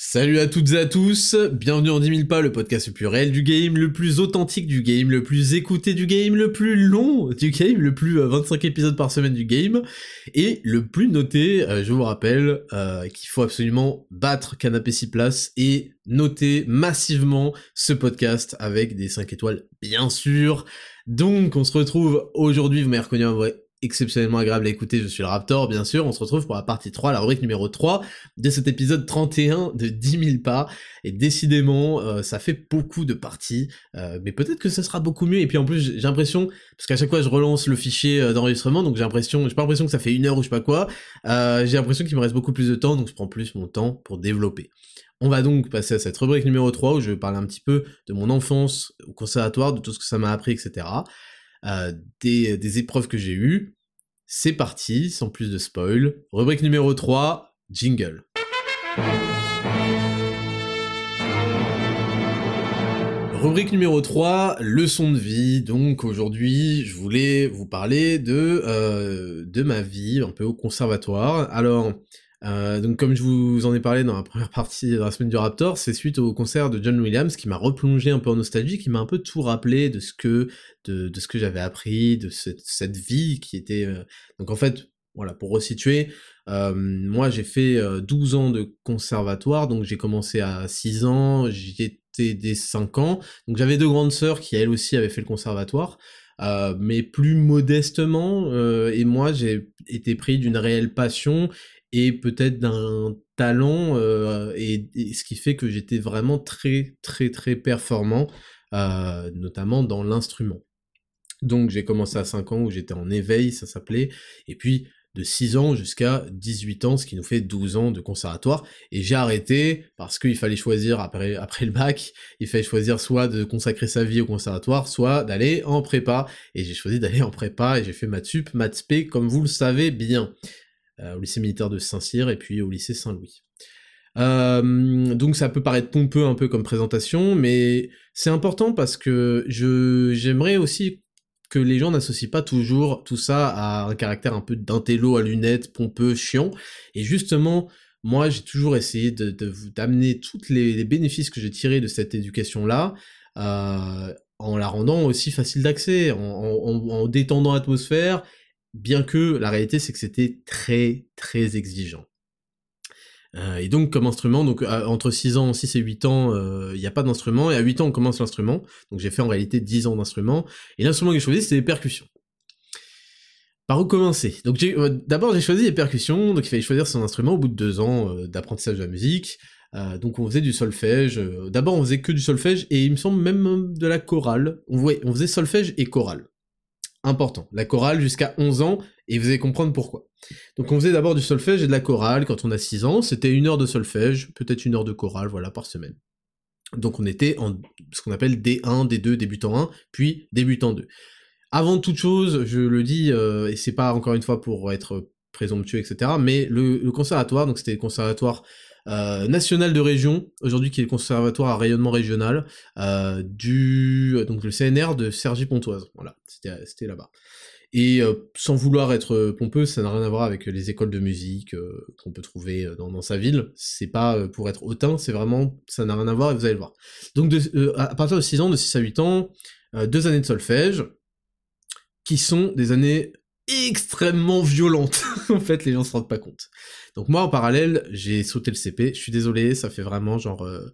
Salut à toutes et à tous, bienvenue en 10 000 pas, le podcast le plus réel du game, le plus authentique du game, le plus écouté du game, le plus long du game, le plus 25 euh, épisodes par semaine du game, et le plus noté, euh, je vous rappelle euh, qu'il faut absolument battre Canapé 6 places et noter massivement ce podcast avec des 5 étoiles, bien sûr. Donc on se retrouve aujourd'hui, vous m'avez reconnu en vrai, exceptionnellement agréable à écouter, je suis le Raptor, bien sûr, on se retrouve pour la partie 3, la rubrique numéro 3 de cet épisode 31 de 10 000 pas, et décidément, euh, ça fait beaucoup de parties, euh, mais peut-être que ça sera beaucoup mieux, et puis en plus, j'ai l'impression, parce qu'à chaque fois je relance le fichier euh, d'enregistrement, donc j'ai l'impression, j'ai pas l'impression que ça fait une heure ou je sais pas quoi, j'ai l'impression qu'il me reste beaucoup plus de temps, donc je prends plus mon temps pour développer. On va donc passer à cette rubrique numéro 3 où je vais parler un petit peu de mon enfance au conservatoire, de tout ce que ça m'a appris, etc. Euh, des, épreuves que j'ai eues. C'est parti, sans plus de spoil. Rubrique numéro 3, jingle. Rubrique numéro 3, leçon de vie. Donc aujourd'hui, je voulais vous parler de, euh, de ma vie un peu au conservatoire. Alors, euh, donc comme je vous en ai parlé dans la première partie de la semaine du Raptor, c'est suite au concert de John Williams qui m'a replongé un peu en nostalgie, qui m'a un peu tout rappelé de ce que de, ce que j'avais appris, de cette, vie qui était... Euh, donc en fait, voilà, pour resituer, euh, moi j'ai fait 12 ans de conservatoire, donc j'ai commencé à 6 ans, j'étais des 5 ans, donc j'avais deux grandes sœurs qui elles aussi avaient fait le conservatoire, mais plus modestement, et moi j'ai été pris d'une réelle passion et peut-être d'un talent, euh, et, ce qui fait que j'étais vraiment très très très performant, euh, notamment dans l'instrument. Donc j'ai commencé à 5 ans où j'étais en éveil, ça s'appelait, et puis de 6 ans jusqu'à 18 ans, ce qui nous fait 12 ans de conservatoire, et j'ai arrêté parce qu'il fallait choisir après, le bac, il fallait choisir soit de consacrer sa vie au conservatoire, soit d'aller en prépa, et j'ai choisi d'aller en prépa, et j'ai fait maths sup, maths p, comme vous le savez bien. Euh, au lycée militaire de Saint-Cyr et puis au lycée Saint-Louis. Euh, donc ça peut paraître pompeux un peu comme présentation, mais c'est important parce que je j'aimerais aussi que les gens n'associent pas toujours tout ça à un caractère un peu d'intello à lunettes, pompeux, chiant. Et justement, moi j'ai toujours essayé de, d'amener tous les, bénéfices que j'ai tirés de cette éducation-là, euh, en la rendant aussi facile d'accès, en, en détendant l'atmosphère bien que la réalité c'est que c'était très très exigeant. Euh, et donc comme instrument, entre 6 ans, 6 et 8 ans, euh, il n'y a pas d'instrument, et à 8 ans on commence l'instrument, donc j'ai fait en réalité 10 ans d'instrument, et l'instrument que j'ai choisi c'était les percussions. Par où commencer? Donc euh, d'abord j'ai choisi les percussions, donc il fallait choisir son instrument au bout de 2 ans d'apprentissage de la musique, donc on faisait du solfège, d'abord on faisait que du solfège, et il me semble même de la chorale, on, on faisait solfège et chorale important. La chorale jusqu'à 11 ans, et vous allez comprendre pourquoi. Donc on faisait d'abord du solfège et de la chorale quand on a 6 ans, c'était une heure de solfège, peut-être une heure de chorale, voilà, par semaine. Donc on était en ce qu'on appelle D1, D2, débutant 1, puis débutant 2. Avant toute chose, je le dis, euh, et c'est pas encore une fois pour être présomptueux, etc., mais le, le conservatoire, donc c'était le conservatoire euh, national de région, aujourd'hui qui est le conservatoire à rayonnement régional, euh, du donc le CNR de Sergi Pontoise. Voilà, c'était là-bas. Et euh, sans vouloir être pompeux, ça n'a rien à voir avec les écoles de musique qu'on peut trouver dans, sa ville. C'est pas pour être hautain, c'est vraiment, ça n'a rien à voir et vous allez le voir. Donc à partir de 6 ans, de 6 à 8 ans, deux années de solfège, qui sont des années extrêmement violentes. en fait, les gens se rendent pas compte. Donc moi, en parallèle, j'ai sauté le CP. Je suis désolé, ça fait vraiment genre... Euh,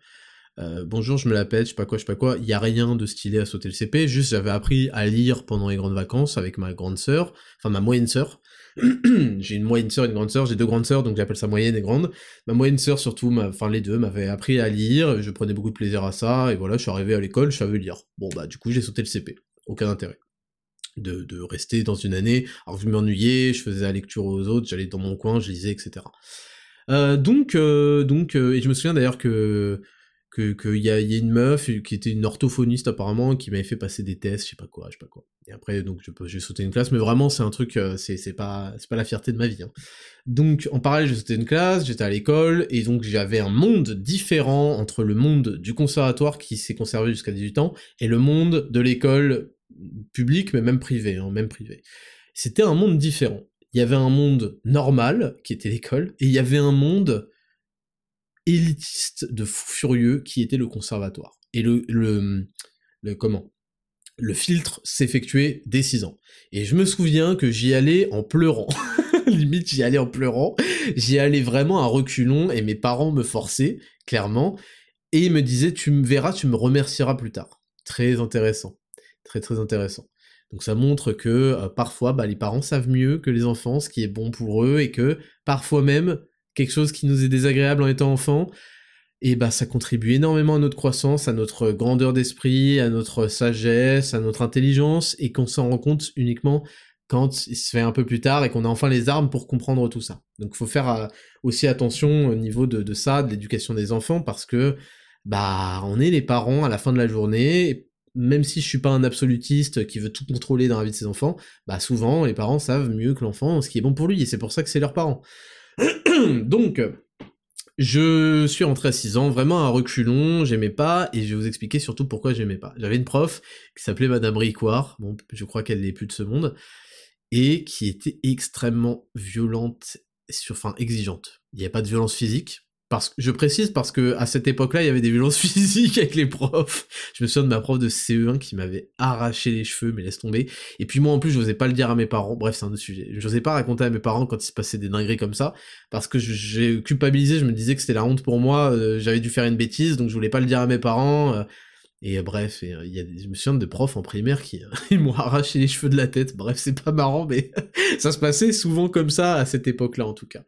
euh, bonjour, je me la pète, je sais pas quoi, je sais pas quoi. Il y a rien de stylé à sauter le CP. Juste, j'avais appris à lire pendant les grandes vacances avec ma grande sœur, enfin ma moyenne sœur. j'ai une moyenne sœur une grande sœur, j'ai deux grandes sœurs, donc j'appelle ça moyenne et grande. Ma moyenne sœur, surtout, enfin les deux, m'avaient appris à lire, je prenais beaucoup de plaisir à ça, et voilà, je suis arrivé à l'école, je savais lire. Bon bah du coup, j'ai sauté le CP. Aucun intérêt de, rester dans une année. Alors je m'ennuyais, je faisais la lecture aux autres, j'allais dans mon coin, je lisais, etc. Euh, donc, euh, donc, euh, et je me souviens d'ailleurs que qu'il y, a, y une meuf qui était une orthophoniste apparemment qui m'avait fait passer des tests, je sais pas quoi, je sais pas quoi. Et après donc je j'ai sauté une classe, mais vraiment c'est un truc, c'est c'est pas c'est pas la fierté de ma vie. Hein. Donc en parallèle j'ai sauté une classe, j'étais à l'école et donc j'avais un monde différent entre le monde du conservatoire qui s'est conservé jusqu'à 18 ans et le monde de l'école public, mais même privé, hein, même privé. C'était un monde différent. Il y avait un monde normal, qui était l'école, et il y avait un monde élitiste de fou furieux qui était le conservatoire. Et le, le, le comment? Le filtre s'effectuait dès 6 ans. Et je me souviens que j'y allais en pleurant. Limite, j'y allais en pleurant. J'y allais vraiment à reculons et mes parents me forçaient, clairement. Et ils me disaient, tu me verras, tu me remercieras plus tard. Très intéressant. Très très intéressant. Donc ça montre que euh, parfois bah, les parents savent mieux que les enfants ce qui est bon pour eux et que parfois même quelque chose qui nous est désagréable en étant enfant, et bah ça contribue énormément à notre croissance, à notre grandeur d'esprit, à notre sagesse, à notre intelligence et qu'on s'en rend compte uniquement quand il se fait un peu plus tard et qu'on a enfin les armes pour comprendre tout ça. Donc faut faire euh, aussi attention au niveau de, de ça, de l'éducation des enfants, parce que bah on est les parents à la fin de la journée, même si je suis pas un absolutiste qui veut tout contrôler dans la vie de ses enfants, bah souvent les parents savent mieux que l'enfant ce qui est bon pour lui, et c'est pour ça que c'est leurs parents. Donc, je suis rentré à 6 ans, vraiment à reculons, j'aimais pas, et je vais vous expliquer surtout pourquoi j'aimais pas. J'avais une prof qui s'appelait Madame Ricoire, bon, je crois qu'elle n'est plus de ce monde, et qui était extrêmement violente, enfin exigeante. Il n'y a pas de violence physique, je précise parce que à cette époque-là, il y avait des violences physiques avec les profs. Je me souviens de ma prof de CE1 qui m'avait arraché les cheveux, mais laisse tomber. Et puis moi, en plus, je n'osais pas le dire à mes parents. Bref, c'est un autre sujet. Je n'osais pas raconter à mes parents quand il se passait des dingueries comme ça, parce que j'ai culpabilisé. Je me disais que c'était la honte pour moi. Euh, j'avais dû faire une bêtise, donc je voulais pas le dire à mes parents. Euh, et bref, il y a je me souviens de profs en primaire qui m'ont arraché les cheveux de la tête. Bref, c'est pas marrant, mais ça se passait souvent comme ça à cette époque-là, en tout cas.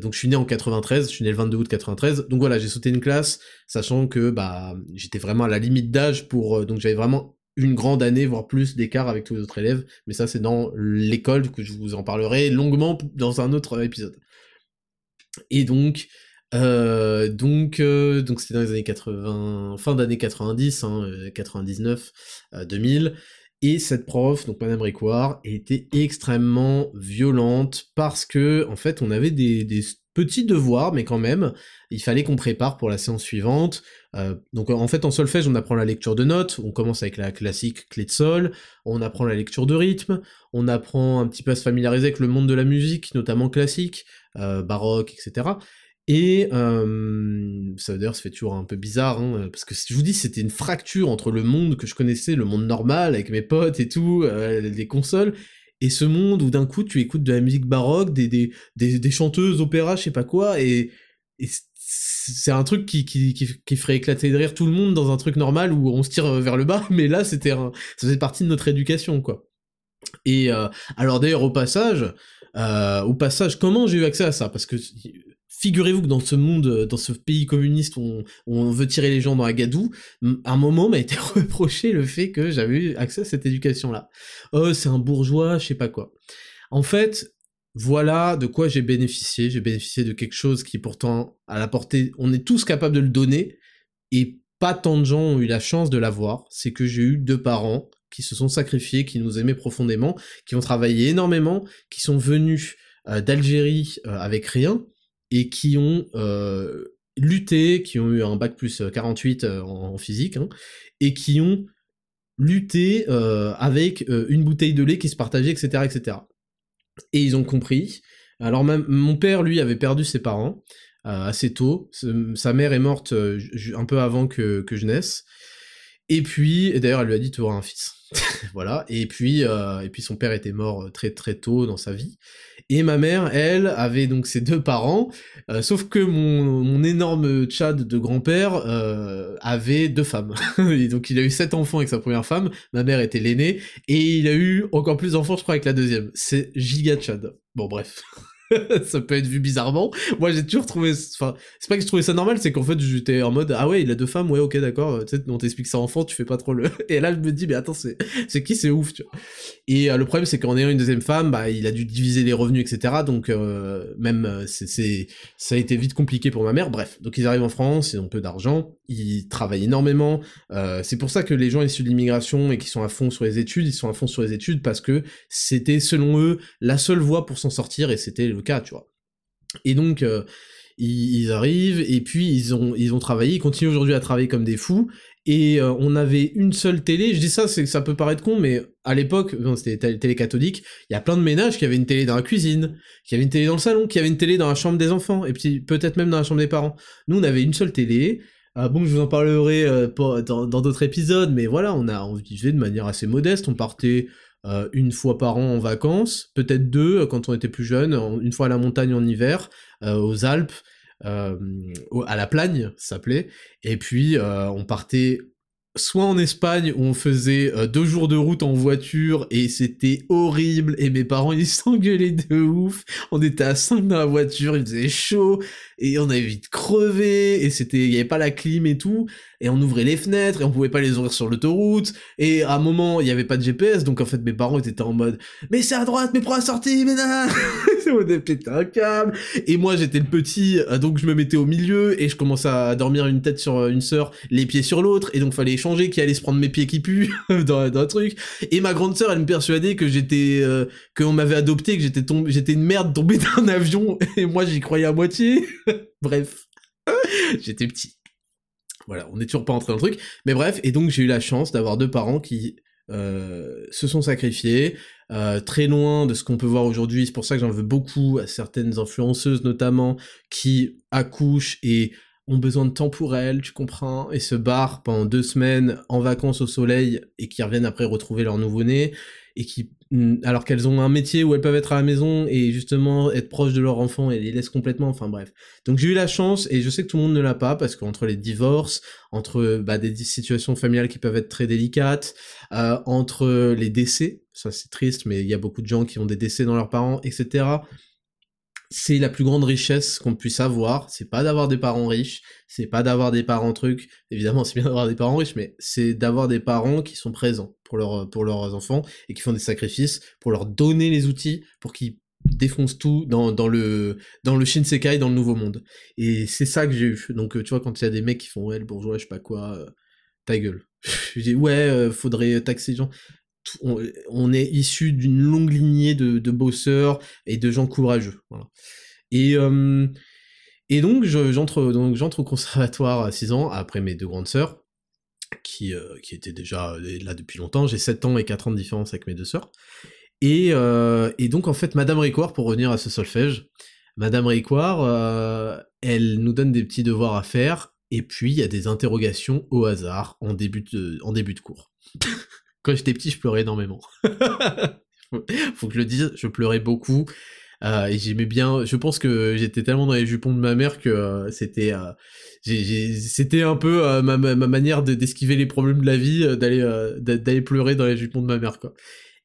Donc je suis né en 93, je suis né le 22 août 93. Donc voilà, j'ai sauté une classe, sachant que bah j'étais vraiment à la limite d'âge pour euh, donc j'avais vraiment une grande année, voire plus d'écart avec tous les autres élèves. Mais ça c'est dans l'école que je vous en parlerai longuement dans un autre épisode. Et donc euh, donc euh, donc c'était dans les années 80, fin d'année 90, hein, 99, 2000. Et cette prof, donc Madame Ricoire, était extrêmement violente parce que, en fait, on avait des, petits devoirs, mais quand même, il fallait qu'on prépare pour la séance suivante. Euh, donc en fait, en solfège, on apprend la lecture de notes, on commence avec la classique clé de sol, on apprend la lecture de rythme, on apprend un petit peu à se familiariser avec le monde de la musique, notamment classique, euh, baroque, etc. Et euh, ça d'ailleurs ça fait toujours un peu bizarre, hein, parce que je vous dis c'était une fracture entre le monde que je connaissais, le monde normal avec mes potes et tout, euh, les consoles, et ce monde où d'un coup tu écoutes de la musique baroque, des, des, des, chanteuses opéra, je sais pas quoi, et, c'est un truc qui, qui, qui, ferait éclater de rire tout le monde dans un truc normal où on se tire vers le bas, mais là c'était ça faisait partie de notre éducation quoi. Et euh, alors d'ailleurs au passage, euh, au passage, comment j'ai eu accès à ça? Parce que figurez-vous que dans ce monde, euh, dans ce pays communiste où on, veut tirer les gens dans la gadoue, un moment m'a été reproché le fait que j'avais eu accès à cette éducation-là. Oh, c'est un bourgeois, je sais pas quoi. En fait, voilà de quoi j'ai bénéficié. J'ai bénéficié de quelque chose qui pourtant, à la portée, on est tous capables de le donner, et pas tant de gens ont eu la chance de l'avoir. C'est que j'ai eu deux parents qui se sont sacrifiés, qui nous aimaient profondément, qui ont travaillé énormément, qui sont venus euh, d'Algérie euh, avec rien, et qui ont euh, lutté, qui ont eu un bac plus 48 euh, euh, en, physique, hein, et qui ont lutté avec une bouteille de lait qui se partageait, etc., etc. Et ils ont compris. Alors même, mon père, lui, avait perdu ses parents assez tôt. Sa mère est morte un peu avant que je naisse. Et puis, et d'ailleurs, elle lui a dit tu auras un fils. voilà. Et puis, euh, et puis son père était mort très très tôt dans sa vie. Et ma mère, elle, avait donc ses deux parents. Euh, sauf que mon, mon énorme Tchad de grand-père euh, avait deux femmes. et donc il a eu sept enfants avec sa première femme. Ma mère était l'aînée. Et il a eu encore plus d'enfants, je crois, avec la deuxième. C'est giga Tchad. Bon, bref. ça peut être vu bizarrement. Moi, j'ai toujours trouvé, enfin, c'est pas que je trouvais ça normal, c'est qu'en fait, j'étais en mode, ah ouais, il a deux femmes, ouais, ok, d'accord, tu sais, on t'explique ça enfant, tu fais pas trop le, et là, je me dis, mais attends, c'est, c'est qui, c'est ouf, tu vois. Et euh, le problème, c'est qu'en ayant une deuxième femme, bah, il a dû diviser les revenus, etc., donc, euh, même, euh, c'est, c'est, ça a été vite compliqué pour ma mère, bref. Donc, ils arrivent en France, ils ont peu d'argent, ils travaillent énormément, c'est pour ça que les gens issus de l'immigration et qui sont à fond sur les études, ils sont à fond sur les études parce que c'était, selon eux, la seule voie pour s'en sortir et c'était le cas, tu vois. Et donc, euh, ils, arrivent, et puis ils ont, ils ont travaillé, ils continuent aujourd'hui à travailler comme des fous, et euh, on avait une seule télé, je dis ça, c'est ça peut paraître con, mais à l'époque, c'était télé catholique, il y a plein de ménages qui avaient une télé dans la cuisine, qui avaient une télé dans le salon, qui avaient une télé dans la chambre des enfants, et puis peut-être même dans la chambre des parents. Nous, on avait une seule télé, ah bon, je vous en parlerai euh, dans d'autres épisodes, mais voilà, on a on vivait de manière assez modeste, on partait euh, une fois par an en vacances, peut-être deux euh, quand on était plus jeune, une fois à la montagne en hiver, euh, aux Alpes, à la Plagne, ça s'appelait, et puis on partait soit en Espagne où on faisait deux jours de route en voiture et c'était horrible et mes parents ils s'engueulaient de ouf. On était à 5 dans la voiture, il faisait chaud et on avait vite crevé et c'était il y avait pas la clim et tout et on ouvrait les fenêtres et on pouvait pas les ouvrir sur l'autoroute et à un moment il y avait pas de GPS donc en fait mes parents étaient en mode mais c'est à droite mais prends la sortie mais non pété un câble et moi j'étais le petit donc je me mettais au milieu et je commençais à dormir une tête sur une sœur les pieds sur l'autre et donc fallait qui allait se prendre mes pieds qui puent dans, dans un truc. Et ma grande sœur, elle me persuadait que j'étais, euh, qu'on m'avait adopté, que j'étais tombé, j'étais une merde tombée d'un avion. Et moi, j'y croyais à moitié. Bref. j'étais petit. Voilà, on n'est toujours pas entré dans le truc. Mais bref, et donc j'ai eu la chance d'avoir deux parents qui euh, se sont sacrifiés, euh, très loin de ce qu'on peut voir aujourd'hui. C'est pour ça que j'en veux beaucoup à certaines influenceuses notamment qui accouchent et ont besoin de temps pour elles, tu comprends, et se barrent pendant deux semaines en vacances au soleil et qui reviennent après retrouver leur nouveau-né, et qui, mm, alors qu'elles ont un métier où elles peuvent être à la maison et justement être proches de leur enfant et les laissent complètement, enfin bref. Donc j'ai eu la chance, et je sais que tout le monde ne l'a pas, parce qu'entre les divorces, entre bah, des situations familiales qui peuvent être très délicates, euh, entre les décès, ça c'est triste, mais il y a beaucoup de gens qui ont des décès dans leurs parents, etc c'est la plus grande richesse qu'on puisse avoir. C'est pas d'avoir des parents riches, c'est pas d'avoir des parents trucs. Évidemment, c'est bien d'avoir des parents riches, mais c'est d'avoir des parents qui sont présents pour, pour leurs enfants et qui font des sacrifices pour leur donner les outils pour qu'ils défoncent tout dans, dans le dans le Shinsekai, dans le nouveau monde. Et c'est ça que j'ai eu. Donc tu vois, quand il y a des mecs qui font ouais le bourgeois, je sais pas quoi, euh, ta gueule. je dis ouais, euh, faudrait taxer les gens on, est issu d'une longue lignée de, bosseurs et de gens courageux. Et, euh, et donc j'entre donc j'entre au conservatoire à 6 ans après mes deux grandes sœurs qui, euh, qui étaient déjà là depuis longtemps. J'ai 7 ans et 4 ans de différence avec mes deux sœurs. Et, euh, donc en fait Madame Ricoire, pour revenir à ce solfège, Madame Ricoire, elle nous donne des petits devoirs à faire et puis il y a des interrogations au hasard en début de, en début de cours. Quand j'étais petit, je pleurais énormément. Faut que je le dise, je pleurais beaucoup. Euh, et j'aimais bien. Je pense que j'étais tellement dans les jupons de ma mère que euh, c'était, euh, c'était un peu ma, ma, manière d'esquiver les problèmes de la vie, d'aller, pleurer dans les jupons de ma mère, quoi.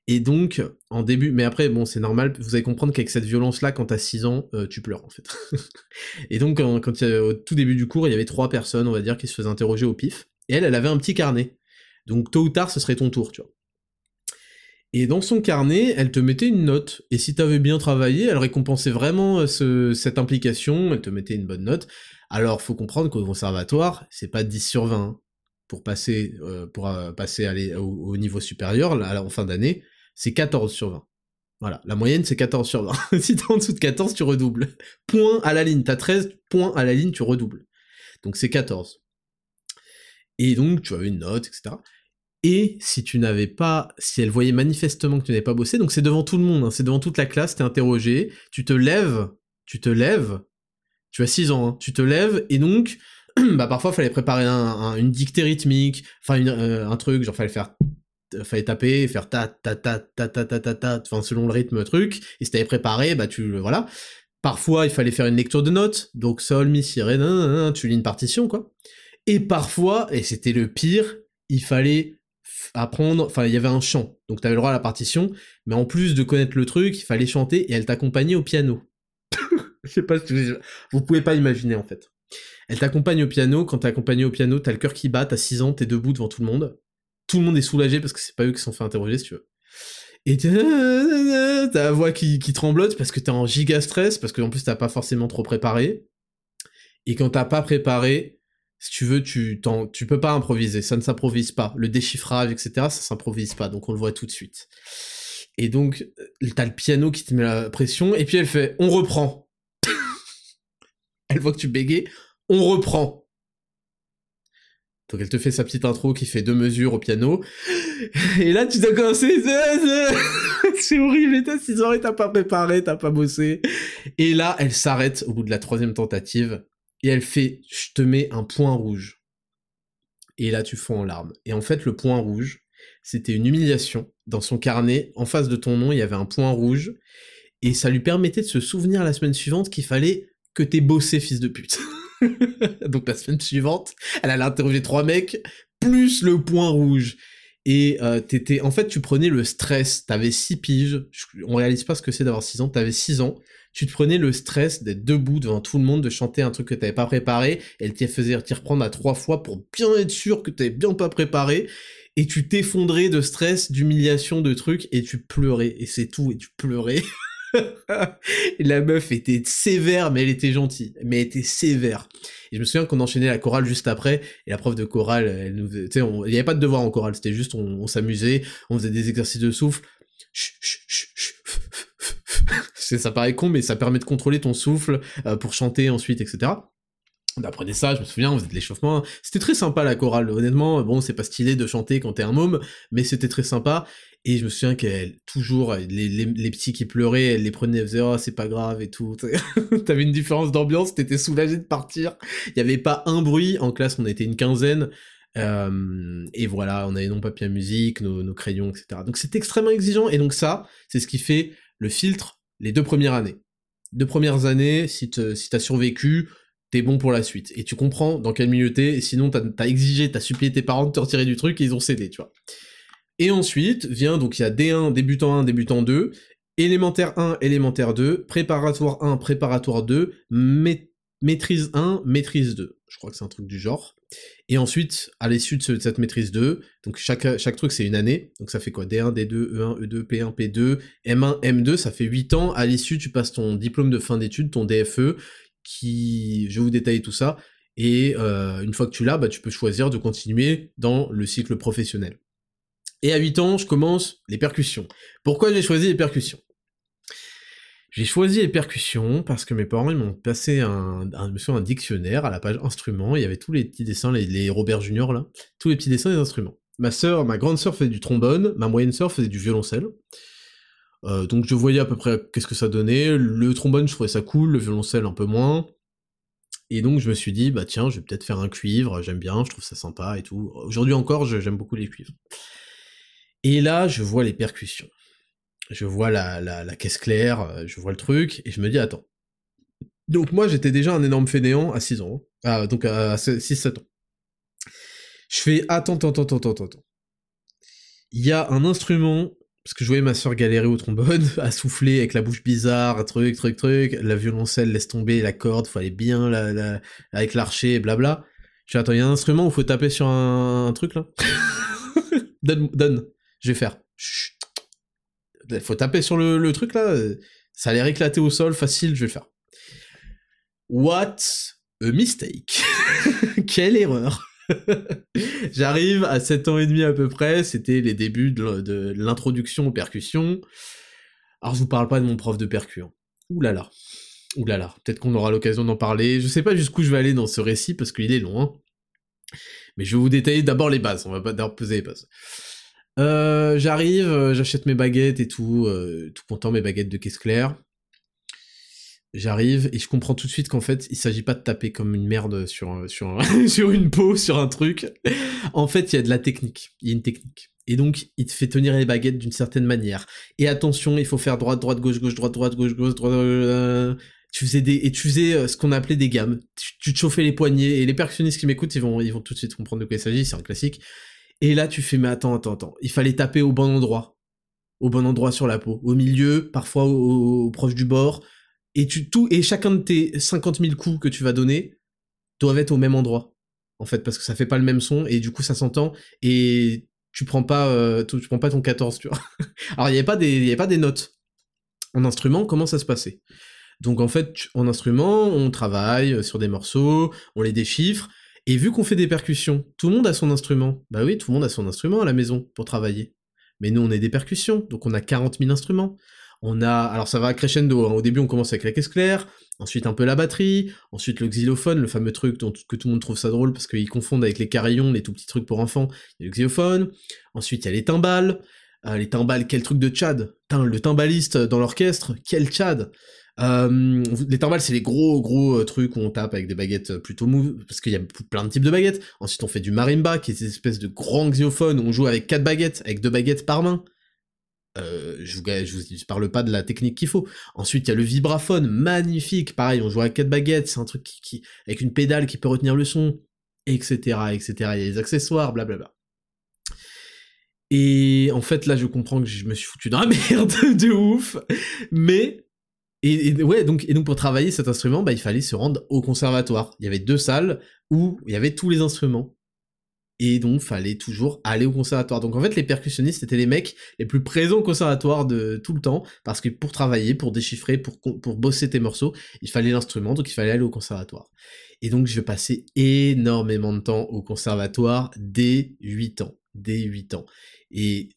Et donc, en début, mais après, bon, c'est normal, vous allez comprendre qu'avec cette violence-là, quand t'as 6 ans, tu pleures, en fait. et donc, quand, quand au tout début du cours, il y avait trois personnes, on va dire, qui se faisaient interroger au pif. Et elle, elle avait un petit carnet. Donc tôt ou tard, ce serait ton tour, tu vois. Et dans son carnet, elle te mettait une note. Et si t'avais bien travaillé, elle récompensait vraiment euh, cette implication, elle te mettait une bonne note. Alors, faut comprendre qu'au conservatoire, c'est pas 10 sur 20. Hein. Pour passer, euh, euh, au, niveau supérieur, en fin d'année, c'est 14 sur 20. Voilà, la moyenne c'est 14 sur 20. si t'es en dessous de 14, tu redoubles. Point à la ligne, t'as 13 points à la ligne, tu redoubles. Donc c'est 14. Et donc, tu avais une note, etc. Et si tu n'avais pas, si elle voyait manifestement que tu n'avais pas bossé, donc c'est devant tout le monde, hein, c'est devant toute la classe, t'es interrogé, tu te lèves, tu te lèves, tu as 6 ans, hein, tu te lèves, et donc, bah parfois, fallait préparer une dictée rythmique, enfin euh, un truc, genre fallait faire fallait taper, faire ta ta ta ta ta ta ta ta, enfin selon le rythme truc, et si t'avais préparé, bah tu voilà. Parfois, il fallait faire une lecture de notes, donc sol, mi, si, ré, tu lis une partition, quoi. Et parfois, et c'était le pire, il fallait apprendre, enfin il y avait un chant, donc t'avais le droit à la partition, mais en plus de connaître le truc, il fallait chanter et elle t'accompagnait au piano. Je sais pas si vous... vous pouvez pas imaginer en fait. Elle t'accompagne au piano, quand t'es accompagné au piano, t'as le cœur qui bat, t'as 6 ans, t'es debout devant tout le monde. Tout le monde est soulagé parce que c'est pas eux qui sont fait interroger si tu veux. Et t'as la voix qui, qui tremblote parce que t'es en giga stress, parce que en plus t'as pas forcément trop préparé. Et quand t'as pas préparé, si tu veux, tu, tu peux pas improviser, ça ne s'improvise pas. Le déchiffrage, etc., ça s'improvise pas, donc on le voit tout de suite. Et donc, euh, t'as le piano qui te met la pression, et puis elle fait « on reprend ». elle voit que tu bégayes, on reprend. Donc elle te fait sa petite intro qui fait deux mesures au piano. Et là, tu dois commencer. C'est horrible, et t'as 6 ans et t'as pas préparé, t'as pas bossé. Et là, elle s'arrête au bout de la troisième tentative. Et elle fait, je te mets un point rouge. Et là, tu fonds en larmes. Et en fait, le point rouge, c'était une humiliation. Dans son carnet, en face de ton nom, il y avait un point rouge. Et ça lui permettait de se souvenir la semaine suivante qu'il fallait que t'aies bossé, fils de pute. Donc la semaine suivante, elle allait interroger trois mecs, plus le point rouge. Et euh, t'étais, en fait, tu prenais le stress. T'avais six piges. On réalise pas ce que c'est d'avoir six ans. T'avais six ans. Tu te prenais le stress d'être debout devant tout le monde, de chanter un truc que t'avais pas préparé. Elle t'y faisait t'y reprendre à trois fois pour bien être sûr que t'avais bien pas préparé. Et tu t'effondrais de stress, d'humiliation, de trucs, et tu pleurais. Et c'est tout. Et tu pleurais. la meuf était sévère, mais elle était gentille. Mais elle était sévère. Et je me souviens qu'on enchaînait la chorale juste après, et la prof de chorale, elle nous, tu sais, il n'y avait pas de devoir en chorale, c'était juste, on, s'amusait, on faisait des exercices de souffle. ça paraît con, mais ça permet de contrôler ton souffle euh, pour chanter ensuite, etc. Apprenait ça, je me souviens, on faisait de l'échauffement. C'était très sympa la chorale, honnêtement. Bon, c'est pas stylé de chanter quand t'es un môme, mais c'était très sympa. Et je me souviens qu'elle, toujours, les, les, petits qui pleuraient, elle les prenait, elle faisait, oh, c'est pas grave et tout. T'avais une différence d'ambiance, t'étais soulagé de partir. Il y avait pas un bruit. En classe, on était une quinzaine. Euh, et voilà, on avait nos papiers à musique, nos, crayons, etc. Donc c'était extrêmement exigeant. Et donc ça, c'est ce qui fait le filtre les deux premières années. Deux premières années, si t'as survécu, t'es bon pour la suite. Et tu comprends dans quel milieu t'es, sinon t'as as exigé, t'as supplié tes parents de te retirer du truc et ils ont cédé, tu vois. Et ensuite vient, donc il y a D1, débutant 1, débutant 2, élémentaire 1, élémentaire 2, préparatoire 1, préparatoire 2, maîtrise 1, maîtrise 2. Je crois que c'est un truc du genre. Et ensuite, à l'issue de, cette maîtrise 2, donc chaque, chaque truc c'est une année, donc ça fait quoi? D1, D2, E1, E2, P1, P2, M1, M2, ça fait 8 ans. À l'issue, tu passes ton diplôme de fin d'études, ton DFE, qui, je vais vous détailler tout ça, et euh, une fois que tu l'as, bah, tu peux choisir de continuer dans le cycle professionnel. Et à 8 ans, je commence les percussions. Pourquoi j'ai choisi les percussions? J'ai choisi les percussions parce que mes parents m'ont passé un, un, un dictionnaire à la page instruments, il y avait tous les petits dessins, les, Robert Junior là, tous les petits dessins des instruments. Ma sœur, ma grande sœur faisait du trombone, ma moyenne sœur faisait du violoncelle. Euh, donc je voyais à peu près qu'est-ce que ça donnait. Le trombone, je trouvais ça cool, le violoncelle un peu moins. Et donc je me suis dit, bah tiens, je vais peut-être faire un cuivre, j'aime bien, je trouve ça sympa et tout. Aujourd'hui encore, j'aime beaucoup les cuivres. Et là, je vois les percussions. Je vois la, la, caisse claire, euh, je vois le truc, et je me dis, attends. Donc moi, j'étais déjà un énorme fainéant à 6 ans. Hein. Ah, donc à 6-7 ans. Je fais, attends, attends, attends, attends, attends. Il y a un instrument, parce que je voyais ma soeur galérer au trombone, à souffler avec la bouche bizarre, truc, truc, truc, la violoncelle laisse tomber la corde, fallait bien la, avec l'archer, blabla. Je fais, attends, il y a un instrument où faut taper sur un, truc là Donne, donne je vais faire. Il faut taper sur le, truc là. Ça a l'air éclaté au sol, facile, je vais le faire. What a mistake. Quelle erreur. J'arrive à 7 ans et demi à peu près, c'était les débuts de, l'introduction aux percussions. Alors je vous parle pas de mon prof de percu. Hein. Peut-être qu'on aura l'occasion d'en parler. Je sais pas jusqu'où je vais aller dans ce récit parce qu'il est long. Hein. Mais je vais vous détailler d'abord les bases. On va pas d'abord poser les bases. Euh, j'arrive, euh, j'achète mes baguettes et tout, euh, tout content, mes baguettes de caisse claire. J'arrive et je comprends tout de suite qu'en fait, il s'agit pas de taper comme une merde sur, sur, sur une peau, sur un truc. En fait, il y a de la technique. Il y a une technique. Et donc, il te fait tenir les baguettes d'une certaine manière. Et attention, il faut faire droite, droite, gauche, gauche, droite, droite, gauche, gauche, droite. tu faisais des et tu faisais ce qu'on appelait des gammes. Tu, te chauffais les poignets et les percussionnistes qui m'écoutent, ils vont ils vont tout de suite comprendre de quoi il s'agit. C'est un classique. Et là, tu fais, mais attends, attends, attends. Il fallait taper au bon endroit. Au bon endroit sur la peau. Au milieu, parfois au, proche du bord. Et tu, tout, et chacun de tes 50 000 coups que tu vas donner doivent être au même endroit. En fait, parce que ça fait pas le même son, et du coup, ça s'entend, et tu prends pas, euh, tu, prends pas ton 14, tu vois. Alors, il y avait pas des, y avait pas des notes. En instrument, comment ça se passait? Donc, en fait, en instrument, on travaille sur des morceaux, on les déchiffre, et vu qu'on fait des percussions, tout le monde a son instrument. Bah oui, tout le monde a son instrument à la maison pour travailler. Mais nous, on est des percussions, donc on a 40 000 instruments. On a, alors ça va crescendo. Hein. Au début, on commence avec la caisse claire, ensuite un peu la batterie, ensuite le xylophone, le fameux truc dont que tout le monde trouve ça drôle parce qu'ils confondent avec les carillons, les tout petits trucs pour enfants. Il y a le xylophone. Ensuite, il y a les timbales. Euh, les timbales, quel truc de Tchad? le timbaliste dans l'orchestre, quel Tchad? Euh, les timbales, c'est les gros gros euh, trucs où on tape avec des baguettes plutôt mou, parce qu'il y a plein de types de baguettes. Ensuite, on fait du marimba, qui est cette espèce de grand xylophone on joue avec quatre baguettes, avec deux baguettes par main. Euh, je, vous, vous parle pas de la technique qu'il faut. Ensuite, il y a le vibraphone, magnifique. Pareil, on joue avec quatre baguettes, c'est un truc avec une pédale qui peut retenir le son, etc., etc. Il y a les accessoires, blablabla. Et en fait, là, je comprends que je me suis foutu dans la merde de ouf. Mais et, ouais, donc, et donc pour travailler cet instrument, bah, il fallait se rendre au conservatoire. Il y avait deux salles où il y avait tous les instruments et donc fallait toujours aller au conservatoire. Donc en fait les percussionnistes étaient les mecs les plus présents au conservatoire de tout le temps, parce que pour travailler, pour déchiffrer, pour, pour bosser tes morceaux, il fallait l'instrument, donc il fallait aller au conservatoire. Et donc je passais énormément de temps au conservatoire dès 8 ans, dès 8 ans. Et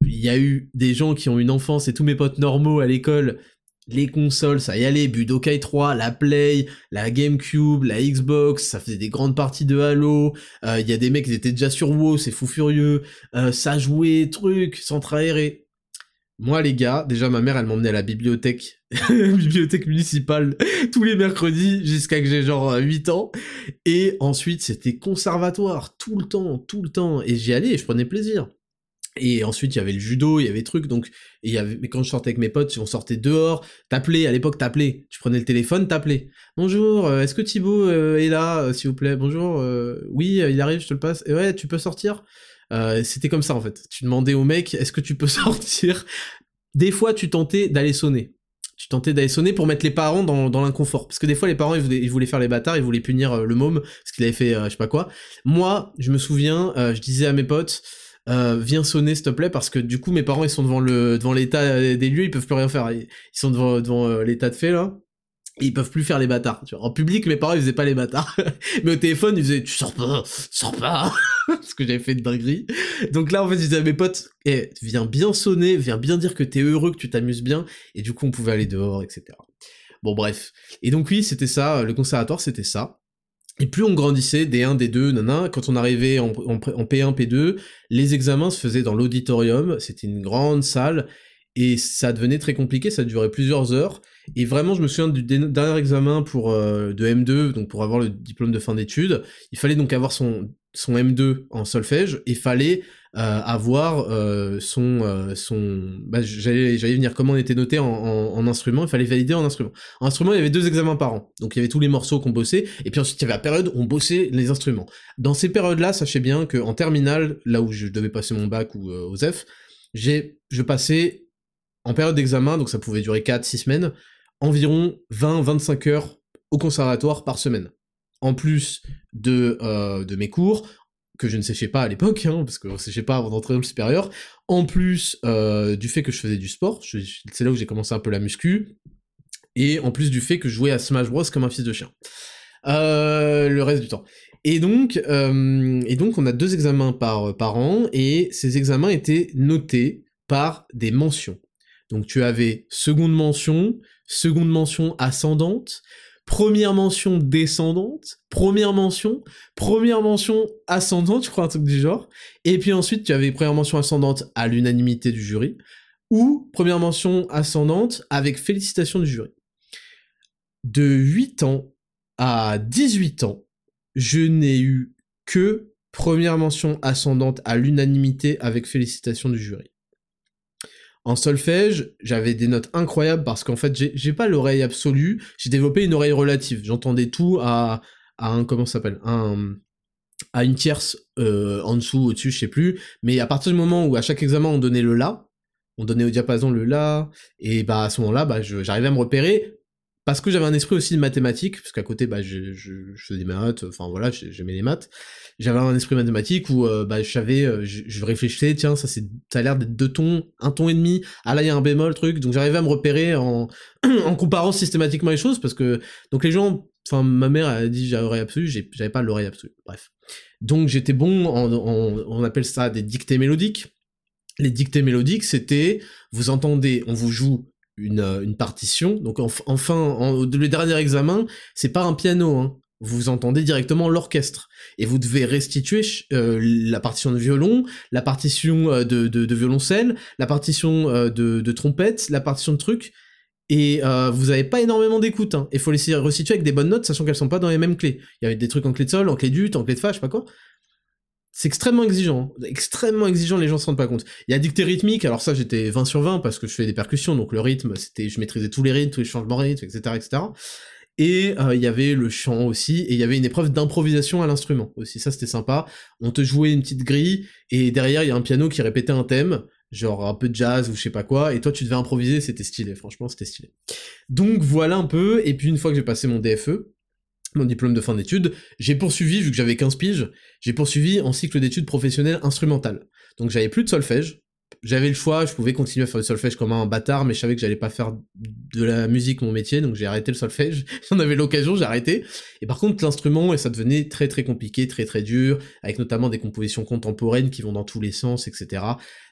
il y a eu des gens qui ont une enfance et tous mes potes normaux à l'école les consoles, ça y allait, Budokai 3, la Play, la GameCube, la Xbox, ça faisait des grandes parties de Halo, euh, il y a des mecs qui étaient déjà sur WoW, c'est fou furieux, euh, ça jouait, truc, centre aéré. Moi les gars, déjà ma mère elle m'emmenait à la bibliothèque, bibliothèque municipale, tous les mercredis jusqu'à que j'ai genre 8 ans, et ensuite c'était conservatoire, tout le temps, tout le temps, et j'y allais et je prenais plaisir. Et ensuite, il y avait le judo, il y avait trucs, donc, y avait, mais quand je sortais avec mes potes, on sortait dehors, t'appelais, à l'époque t'appelais, tu prenais le téléphone, t'appelais. Bonjour, euh, est-ce que Thibaut euh, est là, euh, s'il vous plaît? Bonjour, oui, il arrive, je te le passe. Et ouais, tu peux sortir C'était comme ça, en fait. Tu demandais au mec, est-ce que tu peux sortir? Des fois, tu tentais d'aller sonner. Tu tentais d'aller sonner pour mettre les parents dans, dans l'inconfort. Parce que des fois, les parents, ils voulaient, ils voulaient faire les bâtards, ils voulaient punir le môme, parce qu'il avait fait, je sais pas quoi. Moi, je me souviens, je disais à mes potes, euh, viens sonner s'il te plaît parce que du coup mes parents ils sont devant le devant l'état des lieux ils peuvent plus rien faire. Ils, sont devant devant euh, l'état de fait là. Ils peuvent plus faire les bâtards tu vois. en public mes parents ils faisaient pas les bâtards. Mais au téléphone ils faisaient tu sors pas tu sors pas. Parce que j'avais fait de dinguerie. Donc là en fait ils disaient à mes potes eh, viens bien sonner viens bien dire que t'es heureux que tu t'amuses bien et du coup on pouvait aller dehors etc bon bref. Et donc oui c'était ça le conservatoire c'était ça et plus on grandissait, D1, D2, nana, quand on arrivait en, P1, P2, les examens se faisaient dans l'auditorium, c'était une grande salle, et ça devenait très compliqué, ça durait plusieurs heures, et vraiment je me souviens du dernier examen pour euh, de M2, donc pour avoir le diplôme de fin d'études, il fallait donc avoir son, son M2 en solfège, et fallait euh, avoir euh, son euh, son bah, j'allais j'allais venir comment on était noté en, en, instrument il fallait valider en instrument. En instrument il y avait deux examens par an. Donc il y avait tous les morceaux qu'on bossait et puis ensuite il y avait la période où on bossait les instruments. Dans ces périodes là sachez bien que en terminale là où je devais passer mon bac ou aux F j'ai je passais en période d'examen donc ça pouvait durer 4 6 semaines environ 20 25 heures au conservatoire par semaine en plus de, euh, de mes cours, que je ne séchais pas à l'époque, hein, parce que je séchait pas avant d'entrer dans le supérieur, en plus euh, du fait que je faisais du sport, c'est là où j'ai commencé un peu la muscu, et en plus du fait que je jouais à Smash Bros comme un fils de chien. Euh, le reste du temps. Et donc, on a deux examens par an, et ces examens étaient notés par des mentions. Donc tu avais seconde mention, seconde mention ascendante, première mention descendante, première mention, première mention ascendante, je crois un truc du genre, et puis ensuite tu avais première mention ascendante à l'unanimité du jury, ou première mention ascendante avec félicitations du jury. De 8 ans à 18 ans, je n'ai eu que première mention ascendante à l'unanimité avec félicitations du jury. En solfège, j'avais des notes incroyables parce qu'en fait, j'ai pas l'oreille absolue, j'ai développé une oreille relative. J'entendais tout à, comment s'appelle, à une tierce euh, en dessous, au-dessus, je sais plus. Mais à partir du moment où à chaque examen on donnait le la, on donnait au diapason le la, et bah à ce moment-là, bah j'arrivais à me repérer parce que j'avais un esprit aussi de mathématiques, parce qu'à côté, bah, je, je, je, faisais des maths, enfin voilà, j'aimais les maths. J'avais un esprit mathématique où euh, bah, je savais, euh, je, réfléchissais, tiens, ça c'est, ça a l'air d'être deux tons, un ton et demi. Ah là, il y a un bémol, truc. Donc j'arrivais à me repérer en, en comparant systématiquement les choses, parce que donc les gens, enfin ma mère a dit j'ai l'oreille absolue, j'avais pas l'oreille absolue. Bref. Donc j'étais bon, en, on appelle ça des dictées mélodiques. les dictées mélodiques, c'était, vous entendez, on vous joue une, une partition, donc enfin, en, le dernier examen, c'est pas un piano, hein, vous entendez directement l'orchestre et vous devez restituer euh, la partition de violon, la partition euh, de, violoncelle, la partition euh, de, trompette, la partition de truc, et vous avez pas énormément d'écoute. Hein. Il faut les restituer avec des bonnes notes, sachant qu'elles sont pas dans les mêmes clés. Il y avait des trucs en clé de sol, en clé d'ut, en clé de fa, je sais pas quoi. C'est extrêmement exigeant, extrêmement exigeant, les gens se rendent pas compte. Il y a dictée rythmique, alors ça j'étais 20 sur 20 parce que je fais des percussions, donc le rythme, c'était, je maîtrisais tous les rythmes, tous les changements de rythme, etc., etc. Et euh, il y avait le chant aussi, et il y avait une épreuve d'improvisation à l'instrument aussi, ça c'était sympa. On te jouait une petite grille, et derrière il y a un piano qui répétait un thème, genre un peu de jazz ou je sais pas quoi, et toi tu devais improviser, c'était stylé, franchement c'était stylé. Donc voilà un peu, et puis une fois que j'ai passé mon DFE, mon diplôme de fin d'études, j'ai poursuivi, vu que j'avais 15 piges, j'ai poursuivi en cycle d'études professionnelles instrumentales. Donc j'avais plus de solfège, j'avais le choix, je pouvais continuer à faire du solfège comme un bâtard, mais je savais que j'allais pas faire de la musique mon métier, donc j'ai arrêté le solfège. J'en avais l'occasion, j'ai arrêté. Et par contre, l'instrument, et ça devenait très très compliqué, très très dur, avec notamment des compositions contemporaines qui vont dans tous les sens, etc.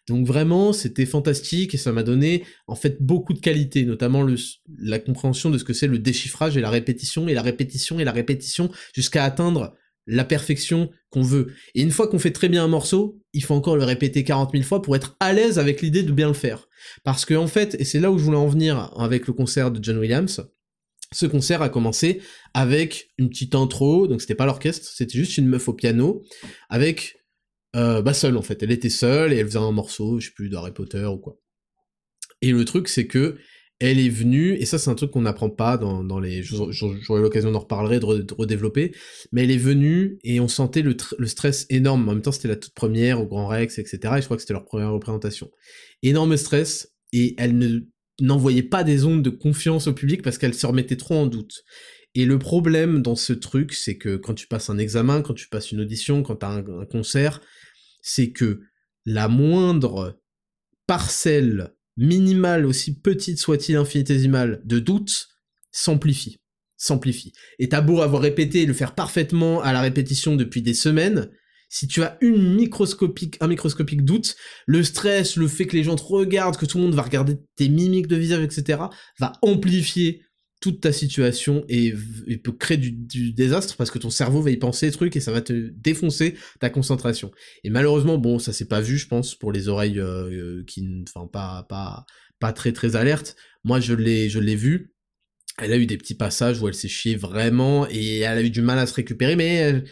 Donc vraiment, c'était fantastique et ça m'a donné en fait beaucoup de qualité, notamment le, la compréhension de ce que c'est le déchiffrage et la répétition, et la répétition et la répétition, jusqu'à atteindre la perfection qu'on veut. Et une fois qu'on fait très bien un morceau, il faut encore le répéter 40 000 fois pour être à l'aise avec l'idée de bien le faire. Parce que en fait, et c'est là où je voulais en venir avec le concert de John Williams, ce concert a commencé avec une petite intro, donc c'était pas l'orchestre, c'était juste une meuf au piano, avec euh, bah seule en fait, elle était seule et elle faisait un morceau, je sais plus, d'Harry Potter ou quoi. Et le truc c'est que elle est venue, et ça c'est un truc qu'on n'apprend pas dans, dans les... J'aurai l'occasion d'en reparler, de, redévelopper, mais elle est venue et on sentait le, le stress énorme. En même temps c'était la toute première au Grand Rex, etc. Et je crois que c'était leur première représentation. Énorme stress, et elle ne n'envoyait pas des ondes de confiance au public parce qu'elle se remettait trop en doute. Et le problème dans ce truc, c'est que quand tu passes un examen, quand tu passes une audition, quand tu as un concert, c'est que la moindre parcelle minimale, aussi petite soit-il infinitésimale, de doute, s'amplifie. S'amplifie. Et t'as beau avoir répété et le faire parfaitement à la répétition depuis des semaines, si tu as une microscopique, un microscopique doute, le stress, le fait que les gens te regardent, que tout le monde va regarder tes mimiques de visage, etc., va amplifier toute ta situation et, peut créer du, désastre parce que ton cerveau va y penser des trucs et ça va te défoncer ta concentration. Et malheureusement, bon, ça s'est pas vu, je pense, pour les oreilles euh, euh, qui, enfin, pas, pas, pas très très alertes. Moi, je l'ai, je l'ai vu. Elle a eu des petits passages où elle s'est chiée vraiment et elle a eu du mal à se récupérer, mais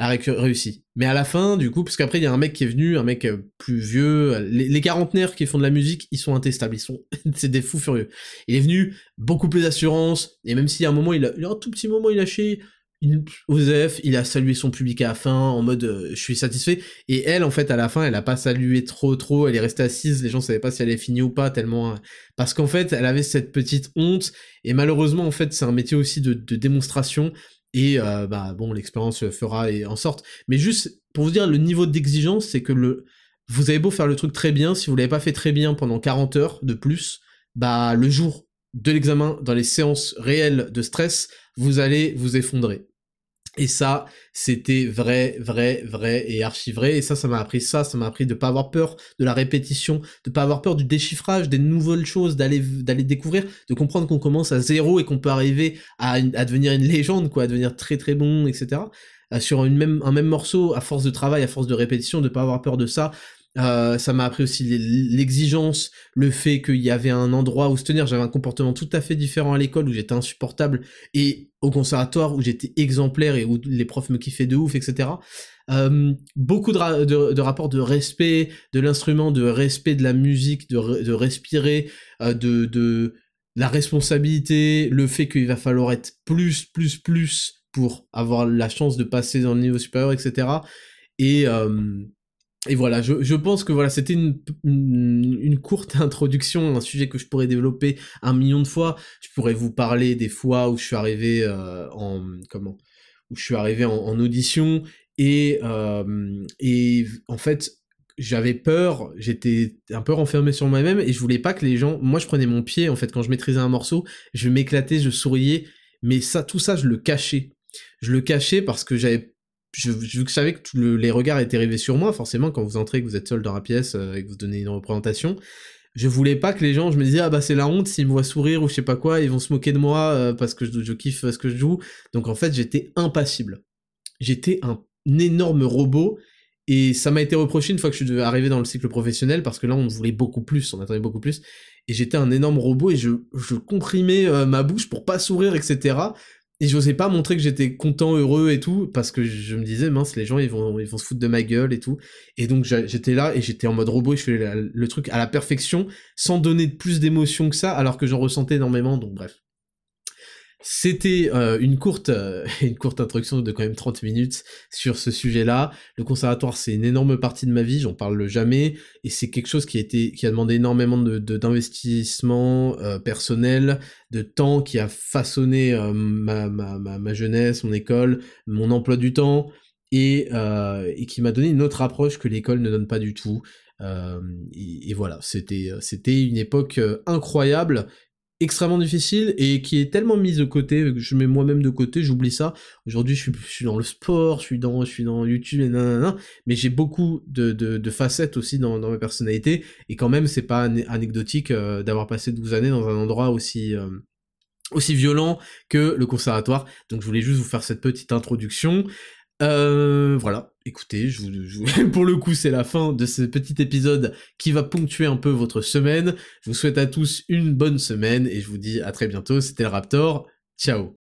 a réussi. Mais à la fin, du coup, parce qu'après, il y a un mec qui est venu, un mec euh, plus vieux, les, les, quarantenaires qui font de la musique, ils sont intestables, ils sont, c'est des fous furieux. Il est venu, beaucoup plus d'assurance, et même si à un moment, il a, il a un tout petit moment, il a chié, il, Osef, il a salué son public à la fin, en mode, euh, je suis satisfait, et elle, en fait, à la fin, elle a pas salué trop, trop, elle est restée assise, les gens savaient pas si elle allait finir ou pas, tellement, euh, parce qu'en fait, elle avait cette petite honte, et malheureusement, en fait, c'est un métier aussi de démonstration, et euh, bah bon, l'expérience fera et en sorte. Mais juste pour vous dire le niveau d'exigence, c'est que le vous avez beau faire le truc très bien, si vous l'avez pas fait très bien pendant 40 heures de plus, bah le jour de l'examen, dans les séances réelles de stress, vous allez vous effondrer. Et ça, c'était vrai, vrai, vrai et archi vrai. Et ça, ça m'a appris ça, ça m'a appris de pas avoir peur de la répétition, de pas avoir peur du déchiffrage, des nouvelles choses, d'aller, d'aller découvrir, de comprendre qu'on commence à zéro et qu'on peut arriver à, à, devenir une légende, quoi, à devenir très très bon, etc. Euh, sur une même, un même morceau, à force de travail, à force de répétition, de pas avoir peur de ça, euh, ça m'a appris aussi l'exigence, le fait qu'il y avait un endroit où se tenir. J'avais un comportement tout à fait différent à l'école où j'étais insupportable et au conservatoire où j'étais exemplaire et où les profs me kiffaient de ouf, etc. Euh, beaucoup de, rapports de respect de l'instrument, de respect de la musique, de, respirer, euh, de, la responsabilité, le fait qu'il va falloir être plus, plus, plus pour avoir la chance de passer dans le niveau supérieur, etc. Et, et voilà, je, je, pense que voilà, c'était une, une, courte introduction, un sujet que je pourrais développer un million de fois. Je pourrais vous parler des fois où je suis arrivé euh, en comment, où je suis arrivé en, audition. Et euh, et en fait j'avais peur, j'étais un peu renfermé sur moi-même et je voulais pas que les gens, moi je prenais mon pied en fait quand je maîtrisais un morceau, je m'éclatais, je souriais, mais ça, tout ça je le cachais, je le cachais parce que j'avais je, je, savais que le, les regards étaient rivés sur moi, forcément, quand vous entrez, que vous êtes seul dans la pièce euh, et que vous donnez une représentation. Je voulais pas que les gens, je me disais, ah bah c'est la honte, s'ils me voient sourire ou je sais pas quoi, ils vont se moquer de moi euh, parce que je, kiffe ce que je joue. Donc en fait, j'étais impassible. J'étais un énorme robot et ça m'a été reproché une fois que je suis arrivé dans le cycle professionnel, parce que là, on voulait beaucoup plus, on attendait beaucoup plus. Et j'étais un énorme robot et je, je comprimais euh, ma bouche pour pas sourire, etc. Et j'osais pas montrer que j'étais content, heureux et tout, parce que je me disais, mince, les gens, ils vont, ils vont se foutre de ma gueule et tout. Et donc, j'étais là et j'étais en mode robot et je faisais le truc à la perfection, sans donner plus d'émotion que ça, alors que j'en ressentais énormément, donc bref. C'était euh, une courte euh, une courte introduction de quand même 30 minutes sur ce sujet-là. Le conservatoire, c'est une énorme partie de ma vie, j'en parle jamais, et c'est quelque chose qui a demandé énormément de d'investissement euh, personnel, de temps, qui a façonné ma, jeunesse, mon école, mon emploi du temps, et, qui m'a donné une autre approche que l'école ne donne pas du tout. Et, voilà, c'était une époque incroyable extrêmement difficile et qui est tellement mise de côté, je mets moi-même de côté, j'oublie ça. Aujourd'hui, je suis, dans le sport, je suis dans, YouTube et nanana, mais j'ai beaucoup de, facettes aussi dans, ma personnalité et quand même, c'est pas anecdotique euh, d'avoir passé 12 années dans un endroit aussi, euh, aussi violent que le conservatoire. Donc, je voulais juste vous faire cette petite introduction. Euh, voilà, écoutez, pour le coup, c'est la fin de ce petit épisode qui va ponctuer un peu votre semaine. Je vous souhaite à tous une bonne semaine et je vous dis à très bientôt. C'était le Raptor. Ciao